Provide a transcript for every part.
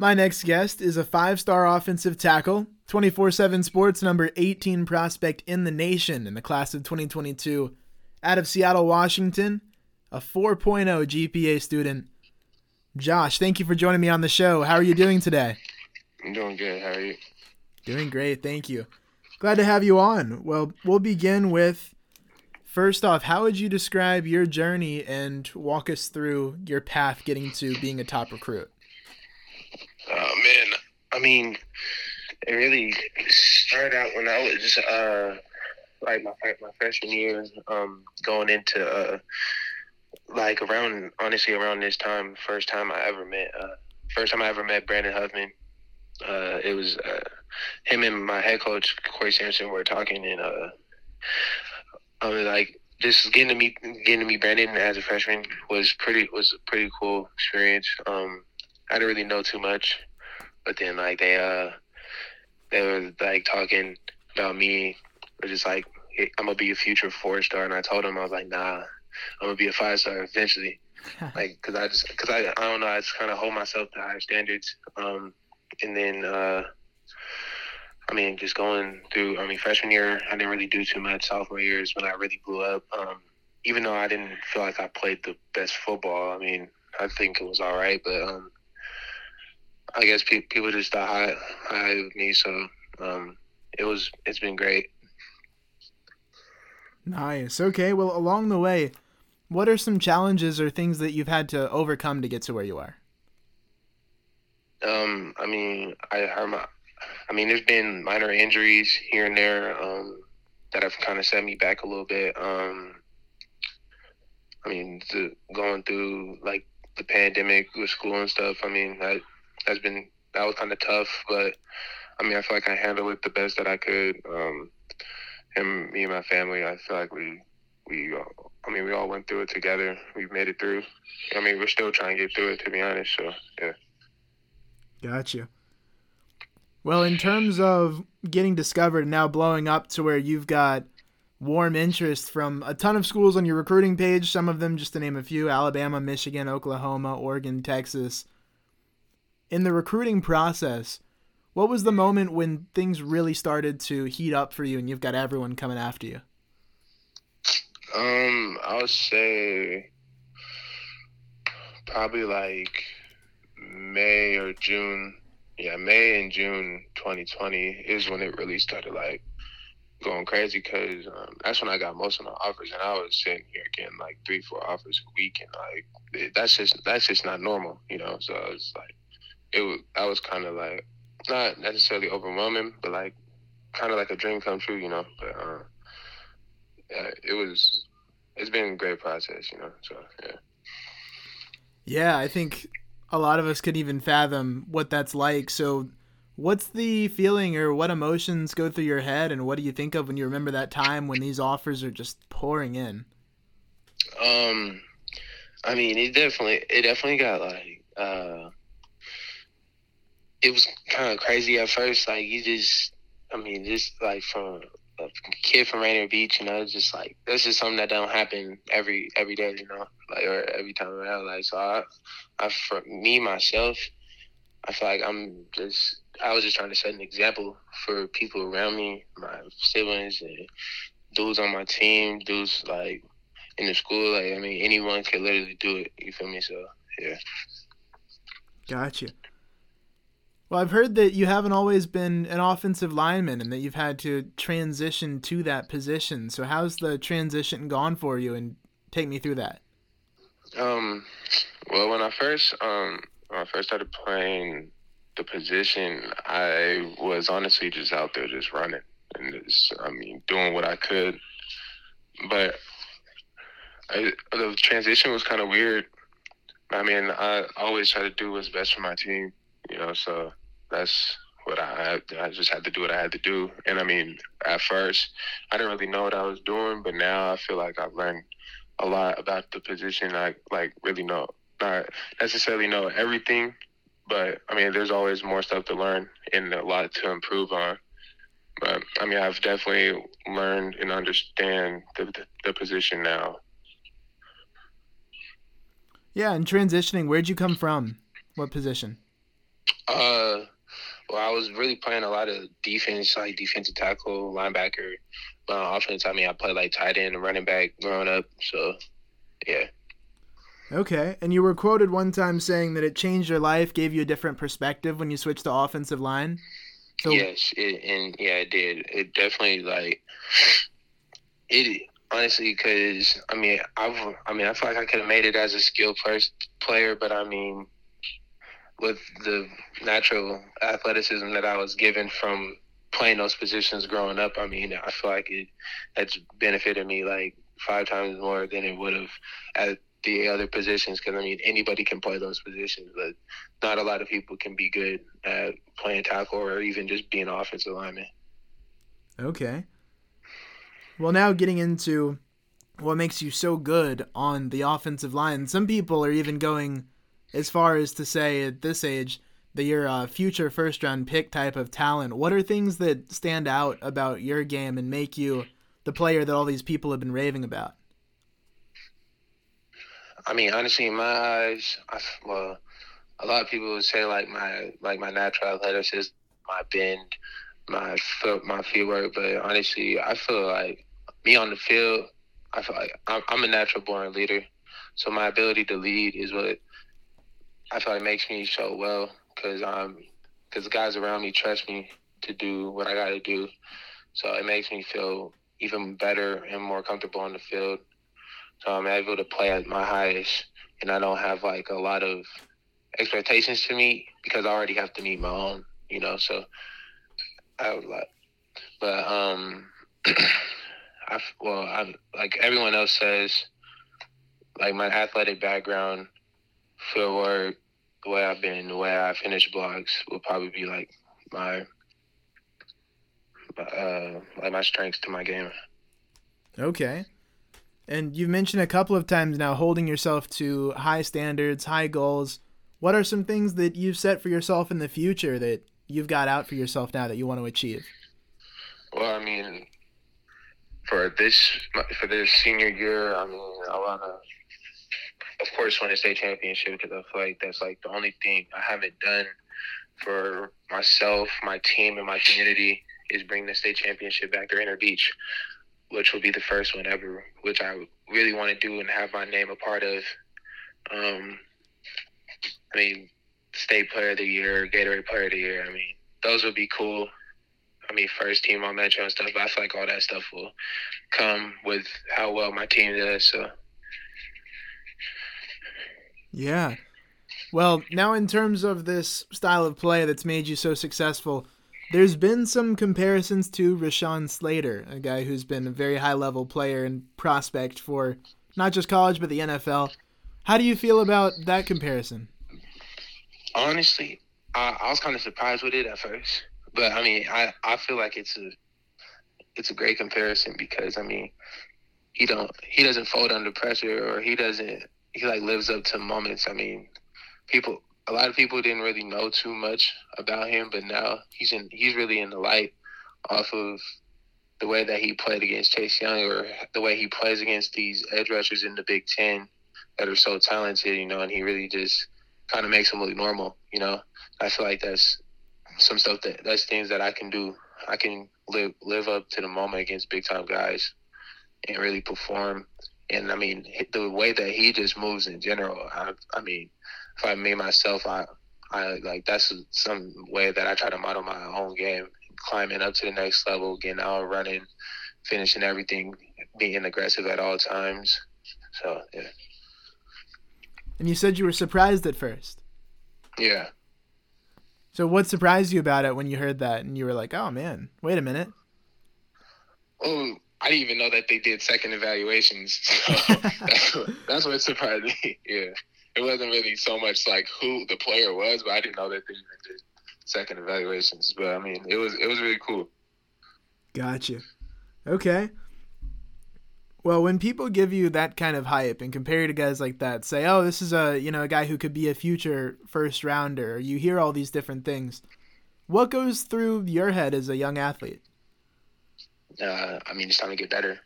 My next guest is a five star offensive tackle, 24 7 sports number 18 prospect in the nation in the class of 2022, out of Seattle, Washington, a 4.0 GPA student. Josh, thank you for joining me on the show. How are you doing today? I'm doing good. How are you? Doing great, thank you. Glad to have you on. Well, we'll begin with first off, how would you describe your journey and walk us through your path getting to being a top recruit? Oh man, I mean, it really started out when I was uh like my my freshman year, um, going into uh like around honestly around this time, first time I ever met uh first time I ever met Brandon Huffman. Uh, it was uh, him and my head coach Corey Sampson were talking, and uh, I was like, just getting to meet getting to meet Brandon as a freshman was pretty was a pretty cool experience. Um, I didn't really know too much, but then like they uh they were like talking about me, or just like I'm gonna be a future four star, and I told them I was like, nah, I'm gonna be a five star eventually, like because I just because I I don't know I just kind of hold myself to higher standards, um, and then uh. I mean, just going through. I mean, freshman year, I didn't really do too much. Sophomore year is when I really blew up. Um, even though I didn't feel like I played the best football, I mean, I think it was all right. But um, I guess pe- people just thought high, high of me, so um, it was it's been great. Nice. Okay. Well, along the way, what are some challenges or things that you've had to overcome to get to where you are? Um, I mean, I my, I mean, there's been minor injuries here and there um, that have kind of set me back a little bit. Um, I mean, the, going through like the pandemic with school and stuff. I mean, that has been that was kind of tough, but I mean, I feel like I handled it the best that I could. Um, and me and my family, I feel like we we all, I mean, we all went through it together. We've made it through. I mean, we're still trying to get through it, to be honest. So yeah. Gotcha. Well, in terms of getting discovered and now blowing up to where you've got warm interest from a ton of schools on your recruiting page, some of them just to name a few Alabama, Michigan, Oklahoma, Oregon, Texas. In the recruiting process, what was the moment when things really started to heat up for you and you've got everyone coming after you? Um, I would say probably like May or June. Yeah, May and June 2020 is when it really started like going crazy because um, that's when I got most of my offers, and I was sitting here getting like three, four offers a week, and like that's just that's just not normal, you know. So it's like it was I was kind of like not necessarily overwhelming, but like kind of like a dream come true, you know. But uh, yeah, it was it's been a great process, you know. So yeah. Yeah, I think a lot of us could even fathom what that's like. So, what's the feeling or what emotions go through your head, and what do you think of when you remember that time when these offers are just pouring in? Um, I mean, it definitely, it definitely got like, uh, it was kind of crazy at first. Like you just, I mean, just like from a kid from Rainier Beach, you know, it's just like this is something that don't happen every every day, you know, like or every time around. Like so, I, I for me myself, I feel like I'm just I was just trying to set an example for people around me, my siblings and dudes on my team, dudes like in the school. Like I mean, anyone can literally do it. You feel me? So yeah. Gotcha. Well, I've heard that you haven't always been an offensive lineman and that you've had to transition to that position. So, how's the transition gone for you? And take me through that. Um, well, when I first um when I first started playing the position, I was honestly just out there just running and just I mean doing what I could, but I, the transition was kind of weird. I mean, I always try to do what's best for my team, you know. So that's what I. I just had to do what I had to do. And I mean, at first, I didn't really know what I was doing, but now I feel like I've learned a lot about the position. I like really know, not necessarily know everything, but I mean, there's always more stuff to learn and a lot to improve on. But I mean, I've definitely learned and understand the, the, the position now. Yeah, and transitioning, where'd you come from? What position? Uh, well, I was really playing a lot of defense, like defensive tackle, linebacker. Uh, offense, I mean, I played like tight end and running back growing up. So, yeah. Okay, and you were quoted one time saying that it changed your life, gave you a different perspective when you switched to offensive line. So yes, it, and yeah, it did. It definitely like it honestly because I mean I've I mean I feel like I could have made it as a skill first player, but I mean with the natural athleticism that I was given from playing those positions growing up, I mean I feel like it has benefited me like five times more than it would have at the other positions because I mean anybody can play those positions, but not a lot of people can be good at playing tackle or even just being offensive lineman. Okay. Well, now getting into what makes you so good on the offensive line. Some people are even going as far as to say at this age that you're a future first round pick type of talent. What are things that stand out about your game and make you the player that all these people have been raving about? I mean, honestly, in my eyes, I, well, a lot of people would say like my like my natural athleticism, my bend, my foot, my feet work. But honestly, I feel like me on the field, I feel like I'm, I'm a natural born leader. So my ability to lead is what I feel like makes me so well because um because the guys around me trust me to do what I got to do. So it makes me feel even better and more comfortable on the field. So I'm able to play at my highest, and I don't have like a lot of expectations to meet because I already have to meet my own, you know. So I would like, but um. I well, I like everyone else says, like my athletic background, footwork, the way I've been, the way I finish blocks will probably be like my, uh, like my strengths to my game. Okay. And you've mentioned a couple of times now holding yourself to high standards, high goals. What are some things that you've set for yourself in the future that you've got out for yourself now that you want to achieve? Well, I mean, for this for this senior year, I mean, I wanna, of course, win a state championship because I feel like that's like the only thing I haven't done for myself, my team, and my community is bring the state championship back to Rainier Beach, which will be the first one ever, which I really want to do and have my name a part of. Um, I mean, state player of the year, Gatorade player of the year. I mean, those would be cool. I mean, first team on Metro and stuff. But I feel like all that stuff will come with how well my team does. So. Yeah. Well, now in terms of this style of play that's made you so successful, there's been some comparisons to Rashawn Slater, a guy who's been a very high level player and prospect for not just college but the NFL. How do you feel about that comparison? Honestly, I, I was kind of surprised with it at first. But I mean, I I feel like it's a it's a great comparison because I mean, he don't he doesn't fold under pressure or he doesn't he like lives up to moments. I mean, people a lot of people didn't really know too much about him, but now he's in he's really in the light off of the way that he played against Chase Young or the way he plays against these edge rushers in the Big Ten that are so talented, you know, and he really just kind of makes them look normal, you know. I feel like that's some stuff that that's things that I can do. I can live live up to the moment against big time guys and really perform. And I mean, the way that he just moves in general. I, I mean, if I made myself, I, I like that's some way that I try to model my own game, climbing up to the next level, getting out, running, finishing everything, being aggressive at all times. So yeah. And you said you were surprised at first. Yeah. So what surprised you about it when you heard that and you were like, "Oh man, wait a minute." Oh, I didn't even know that they did second evaluations. So that's, that's what surprised me. Yeah, it wasn't really so much like who the player was, but I didn't know that they even did second evaluations. But I mean, it was it was really cool. Gotcha. Okay. Well, when people give you that kind of hype and compare you to guys like that, say, "Oh, this is a you know a guy who could be a future first rounder," you hear all these different things. What goes through your head as a young athlete? Uh, I mean, it's time to get better.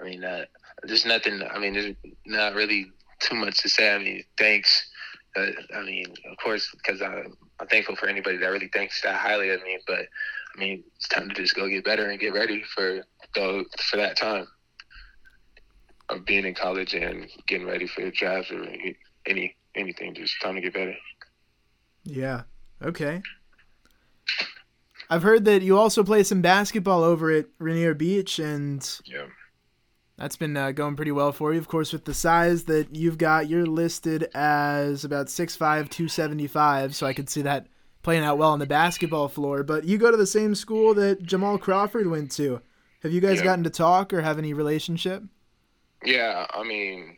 I mean, uh, there's nothing. I mean, there's not really too much to say. I mean, thanks uh, I mean, of course, because I'm, I'm thankful for anybody that really thinks that highly of me. But I mean, it's time to just go get better and get ready for go for that time of being in college and getting ready for the draft or any anything. Just time to get better. Yeah. Okay. I've heard that you also play some basketball over at Rainier Beach, and yeah, that's been uh, going pretty well for you. Of course, with the size that you've got, you're listed as about 6'5", 275, so I could see that playing out well on the basketball floor. But you go to the same school that Jamal Crawford went to. Have you guys Yeah. gotten to talk or have any relationship? Yeah, I mean,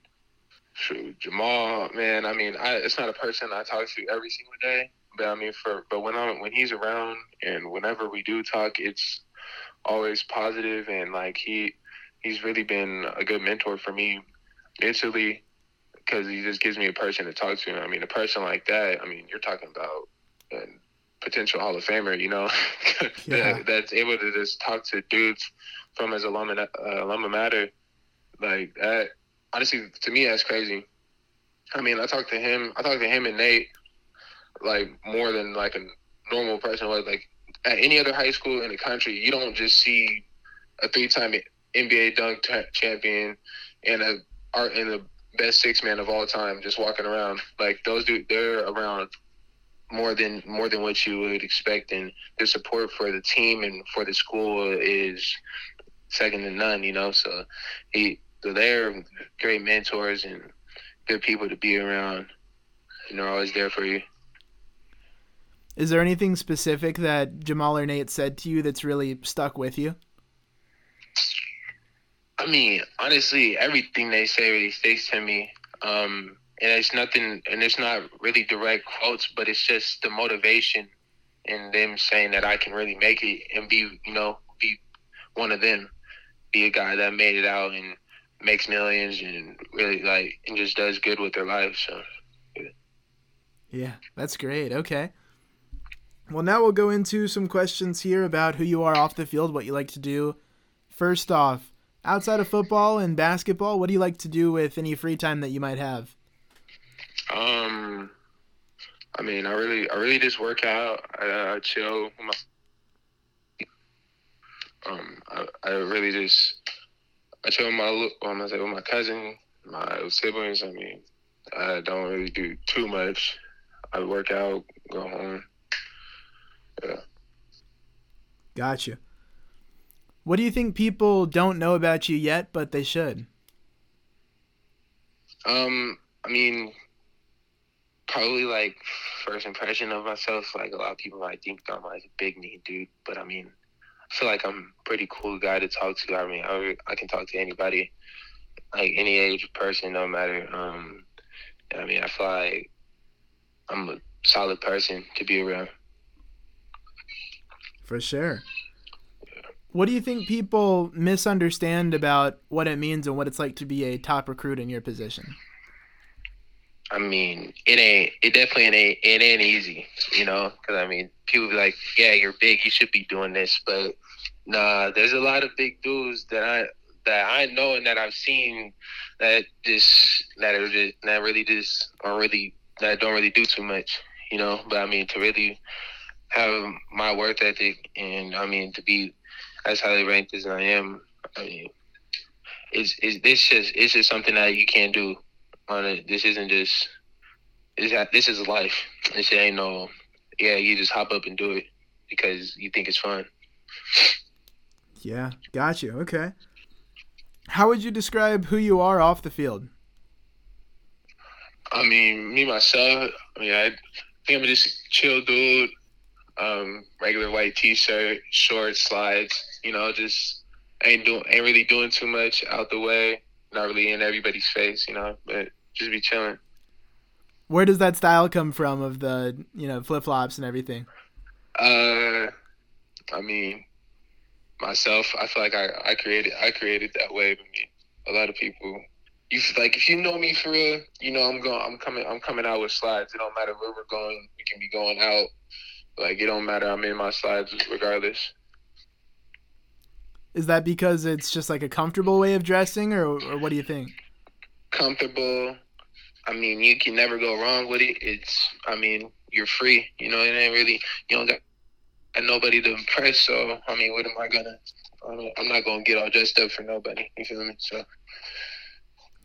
shoot, Jamal, man. I mean, I, it's not a person I talk to every single day, but I mean, for but when I'm when he's around and whenever we do talk, it's always positive and like he he's really been a good mentor for me mentally because he just gives me a person to talk to. I mean, a person like that. I mean, you're talking about a potential Hall of Famer, you know, Yeah. that, that's able to just talk to dudes from his alumni uh, alma mater like that honestly to me that's crazy i mean i talked to him i talked to him and nate like more than like a normal person. Would like at any other high school in the country you don't just see a three-time nba dunk t- champion and a art and the best six man of all time just walking around. Like those dude they're around more than more than what you would expect. And their support for the team and for the school is second to none you know? So he so they're great mentors and good people to be around. And they're always there for you Is there anything specific that Jamal or Nate said to you that's really stuck with you? I mean, honestly, everything they say really sticks to me. Um, and it's nothing, and it's not really direct quotes, but it's just the motivation in them saying that I can really make it and be, you know, be one of them, be a guy that made it out and makes millions and really like and just does good with their life. So Yeah, that's great. Okay. Well, now we'll go into some questions here about who you are off the field, what you like to do. First off, outside of football and basketball, what do you like to do with any free time that you might have? Um, I mean, I really, I really just work out. I, I chill. Um, I, I really just, I chill with my, well, I'm say with my cousin, my siblings. I mean, I don't really do too much. I work out, go home. Gotcha. What do you think people don't know about you yet, but they should? Um, I mean, probably like first impression of myself. Like a lot of people might think I'm like a big knee dude, but I mean, I feel like I'm a pretty cool guy to talk to. I mean, I, I can talk to anybody, like any age person, no matter. Um, I mean, I feel like I'm a solid person to be around. For sure. What do you think people misunderstand about what it means and what it's like to be a top recruit in your position? I mean, it ain't. It definitely ain't. It ain't easy, you know. Because I mean, people be like, "Yeah, you're big. You should be doing this." But nah, there's a lot of big dudes that I that I know and that I've seen that just that are just that really just are really that don't really do too much, you know. But I mean, to really have my work ethic and I mean to be as highly ranked as I am, I mean, it's it's this just it's just something that you can't do on it. This isn't just this. This is life. This ain't no. Yeah, you just hop up and do it because you think it's fun. Yeah, got you. Okay. How would you describe who you are off the field? I mean, me myself. I mean, I think I'm just chill dude. Um, regular white t-shirt, shorts, slides. You know, just ain't doing, ain't really doing too much out the way. Not really in everybody's face. You know, but just be chilling. Where does that style come from of the, you know, flip-flops and everything? Uh, I mean, myself. I feel like I, I created I created that wave. I mean, a lot of people. You like if you know me for real, you know I'm going. I'm coming. I'm coming out with slides. It don't matter where we're going. We can be going out. Like it don't matter. I'm in my slides regardless. Is that because it's just like a comfortable way of dressing or, or what do you think? Comfortable. I mean, you can never go wrong with it. It's, I mean, you're free. You know, it ain't really, you don't got, got nobody to impress. So, I mean, what am I gonna? I'm not gonna get all dressed up for nobody. You feel me? So.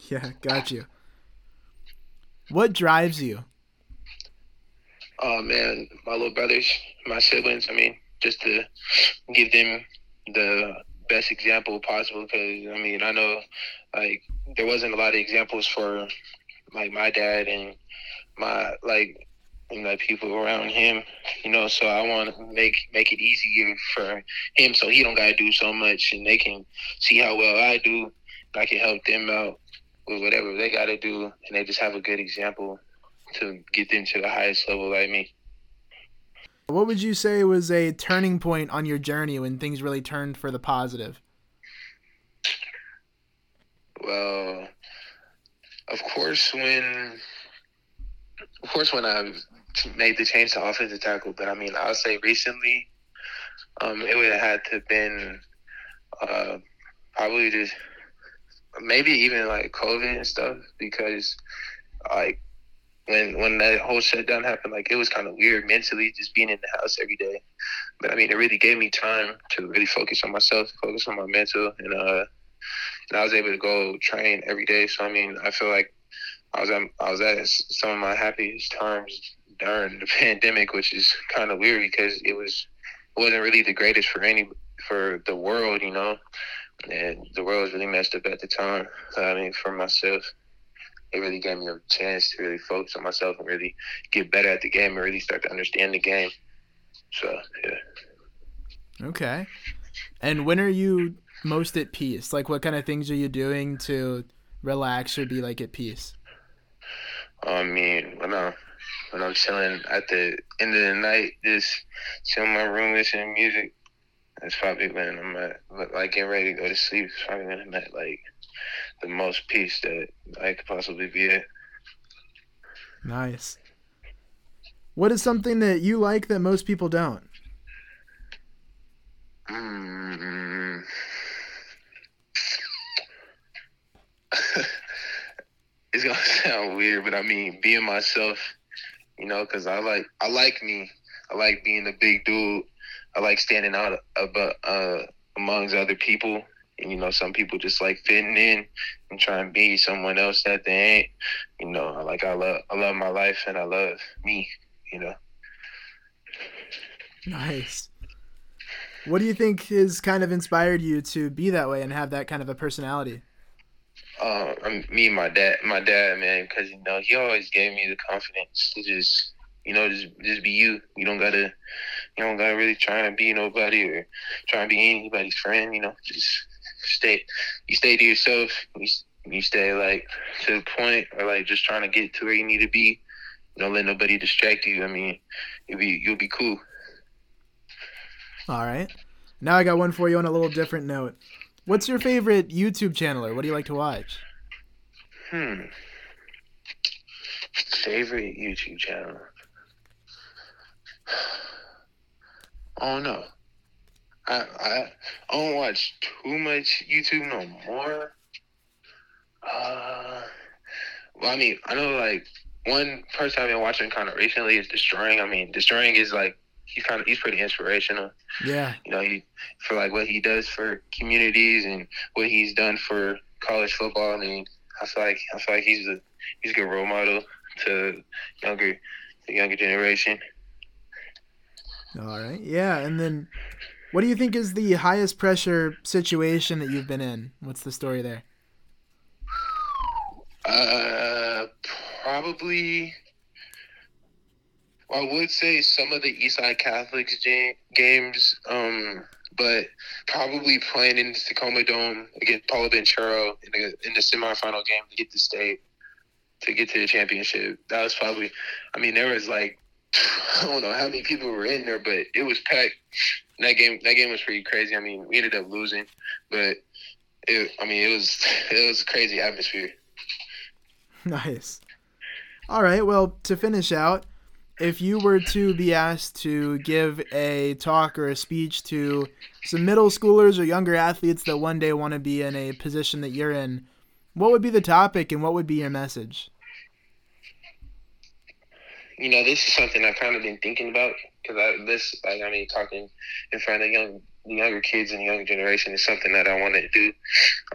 Yeah, got you. What drives you? Oh man, my little brothers, my siblings. I mean, just to give them the best example possible. Because I mean, I know like there wasn't a lot of examples for like my dad and my like and like people around him, you know. So I want to make make it easier for him, so he don't gotta do so much, and they can see how well I do. I can help them out with whatever they gotta do, and they just have a good example to get them to the highest level like me. What would you say was a turning point on your journey when things really turned for the positive? Well, of course, when of course when I made the change to offensive tackle, but I mean, I would say recently, um, it would have had to have been uh, probably just maybe even like COVID and stuff because like when when that whole shutdown happened, like it was kind of weird mentally just being in the house every day. But I mean, it really gave me time to really focus on myself, focus on my mental, and uh, and I was able to go train every day. So I mean, I feel like I was at I was at some of my happiest times during the pandemic, which is kind of weird because it was it wasn't really the greatest for any for the world, you know, and the world was really messed up at the time. I mean, for myself, it really gave me a chance to really focus on myself and really get better at the game and really start to understand the game. So yeah. Okay. And when are you most at peace? Like, what kind of things are you doing to relax or be like at peace? I mean, when I when I'm chilling at the end of the night, just chilling in my room listening to music. That's probably when I'm at, like getting ready to go to sleep. It's probably when I'm at like the most peace that I could possibly be at. Nice. What is something that you like that most people don't? Mm-hmm. it's gonna sound weird, but I mean being myself, you know, because I like I like me. I like being a big dude. I like standing out about uh, amongst other people. And you know, some people just like fitting in and trying to be someone else that they ain't. You know, like I love I love my life and I love me. You know. Nice. What do you think has kind of inspired you to be that way and have that kind of a personality? uh, me and my dad, my dad, man, because you know he always gave me the confidence to just, you know, just just be you. You don't gotta, you don't gotta really try and be nobody or try and be anybody's friend. You know, just stay, you stay to yourself. You you stay like to the point, or like just trying to get to where you need to be. Don't let nobody distract you. I mean, you'll be you'll be cool. All right. Now I got one for you on a little different note. What's your favorite YouTube channel or what do you like to watch? Hmm. Favorite YouTube channel? Oh no. I I I don't watch too much YouTube no more. Uh, well, I mean, I know like one person I've been watching kind of recently is Deestroying. I mean, Deestroying is like he's kind of he's pretty inspirational. Yeah. You know, he for like what he does for communities and what he's done for college football. I mean, I feel like I feel like he's a he's a good role model to younger the younger generation. All right. Yeah, and then what do you think is the highest pressure situation that you've been in? What's the story there? Uh, probably I would say some of the Eastside Catholics games, um, but probably playing in the Tacoma Dome against Paulo Ventura in the, in the semifinal game to get the state to get to the championship. That was probably, I mean, there was like I don't know how many people were in there, but it was packed. that game, that game was pretty crazy. I mean, we ended up losing, but it, I mean, it was it was a crazy atmosphere. Nice. All right. Well, to finish out if you were to be asked to give a talk or a speech to some middle schoolers or younger athletes that one day want to be in a position that you're in, what would be the topic and what would be your message? You know, this is something I've kind of been thinking about because I this like I mean talking in front of young younger kids and younger generation is something that I want to do.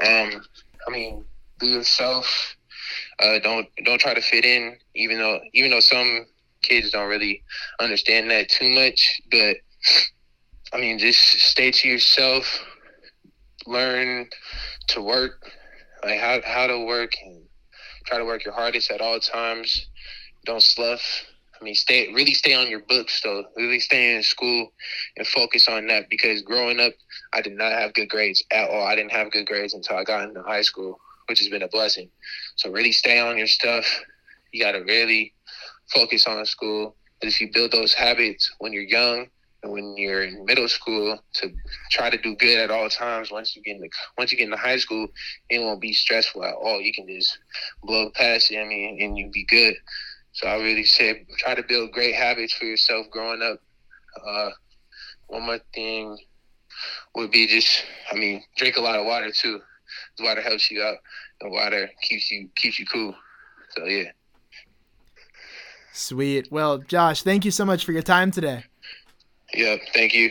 Um, I mean, be yourself. Uh, don't don't try to fit in, even though even though some kids don't really understand that too much. But I mean, just stay to yourself. Learn to work, like how how to work, and try to work your hardest at all times. Don't slough. I mean, stay really stay on your books though. Really stay in school and focus on that because growing up, I did not have good grades at all. I didn't have good grades until I got into high school, which has been a blessing. So really stay on your stuff. You got to really focus on school. Because if you build those habits when you're young and when you're in middle school to try to do good at all times, once you get into once you get into high school, it won't be stressful at all. You can just blow past it. I mean, and you be good. So I really say try to build great habits for yourself growing up. Uh, one more thing would be just, I mean, drink a lot of water too. The water helps you out, and water keeps you keeps you cool. So yeah. Sweet. Well, Josh, thank you so much for your time today. Yeah, thank you.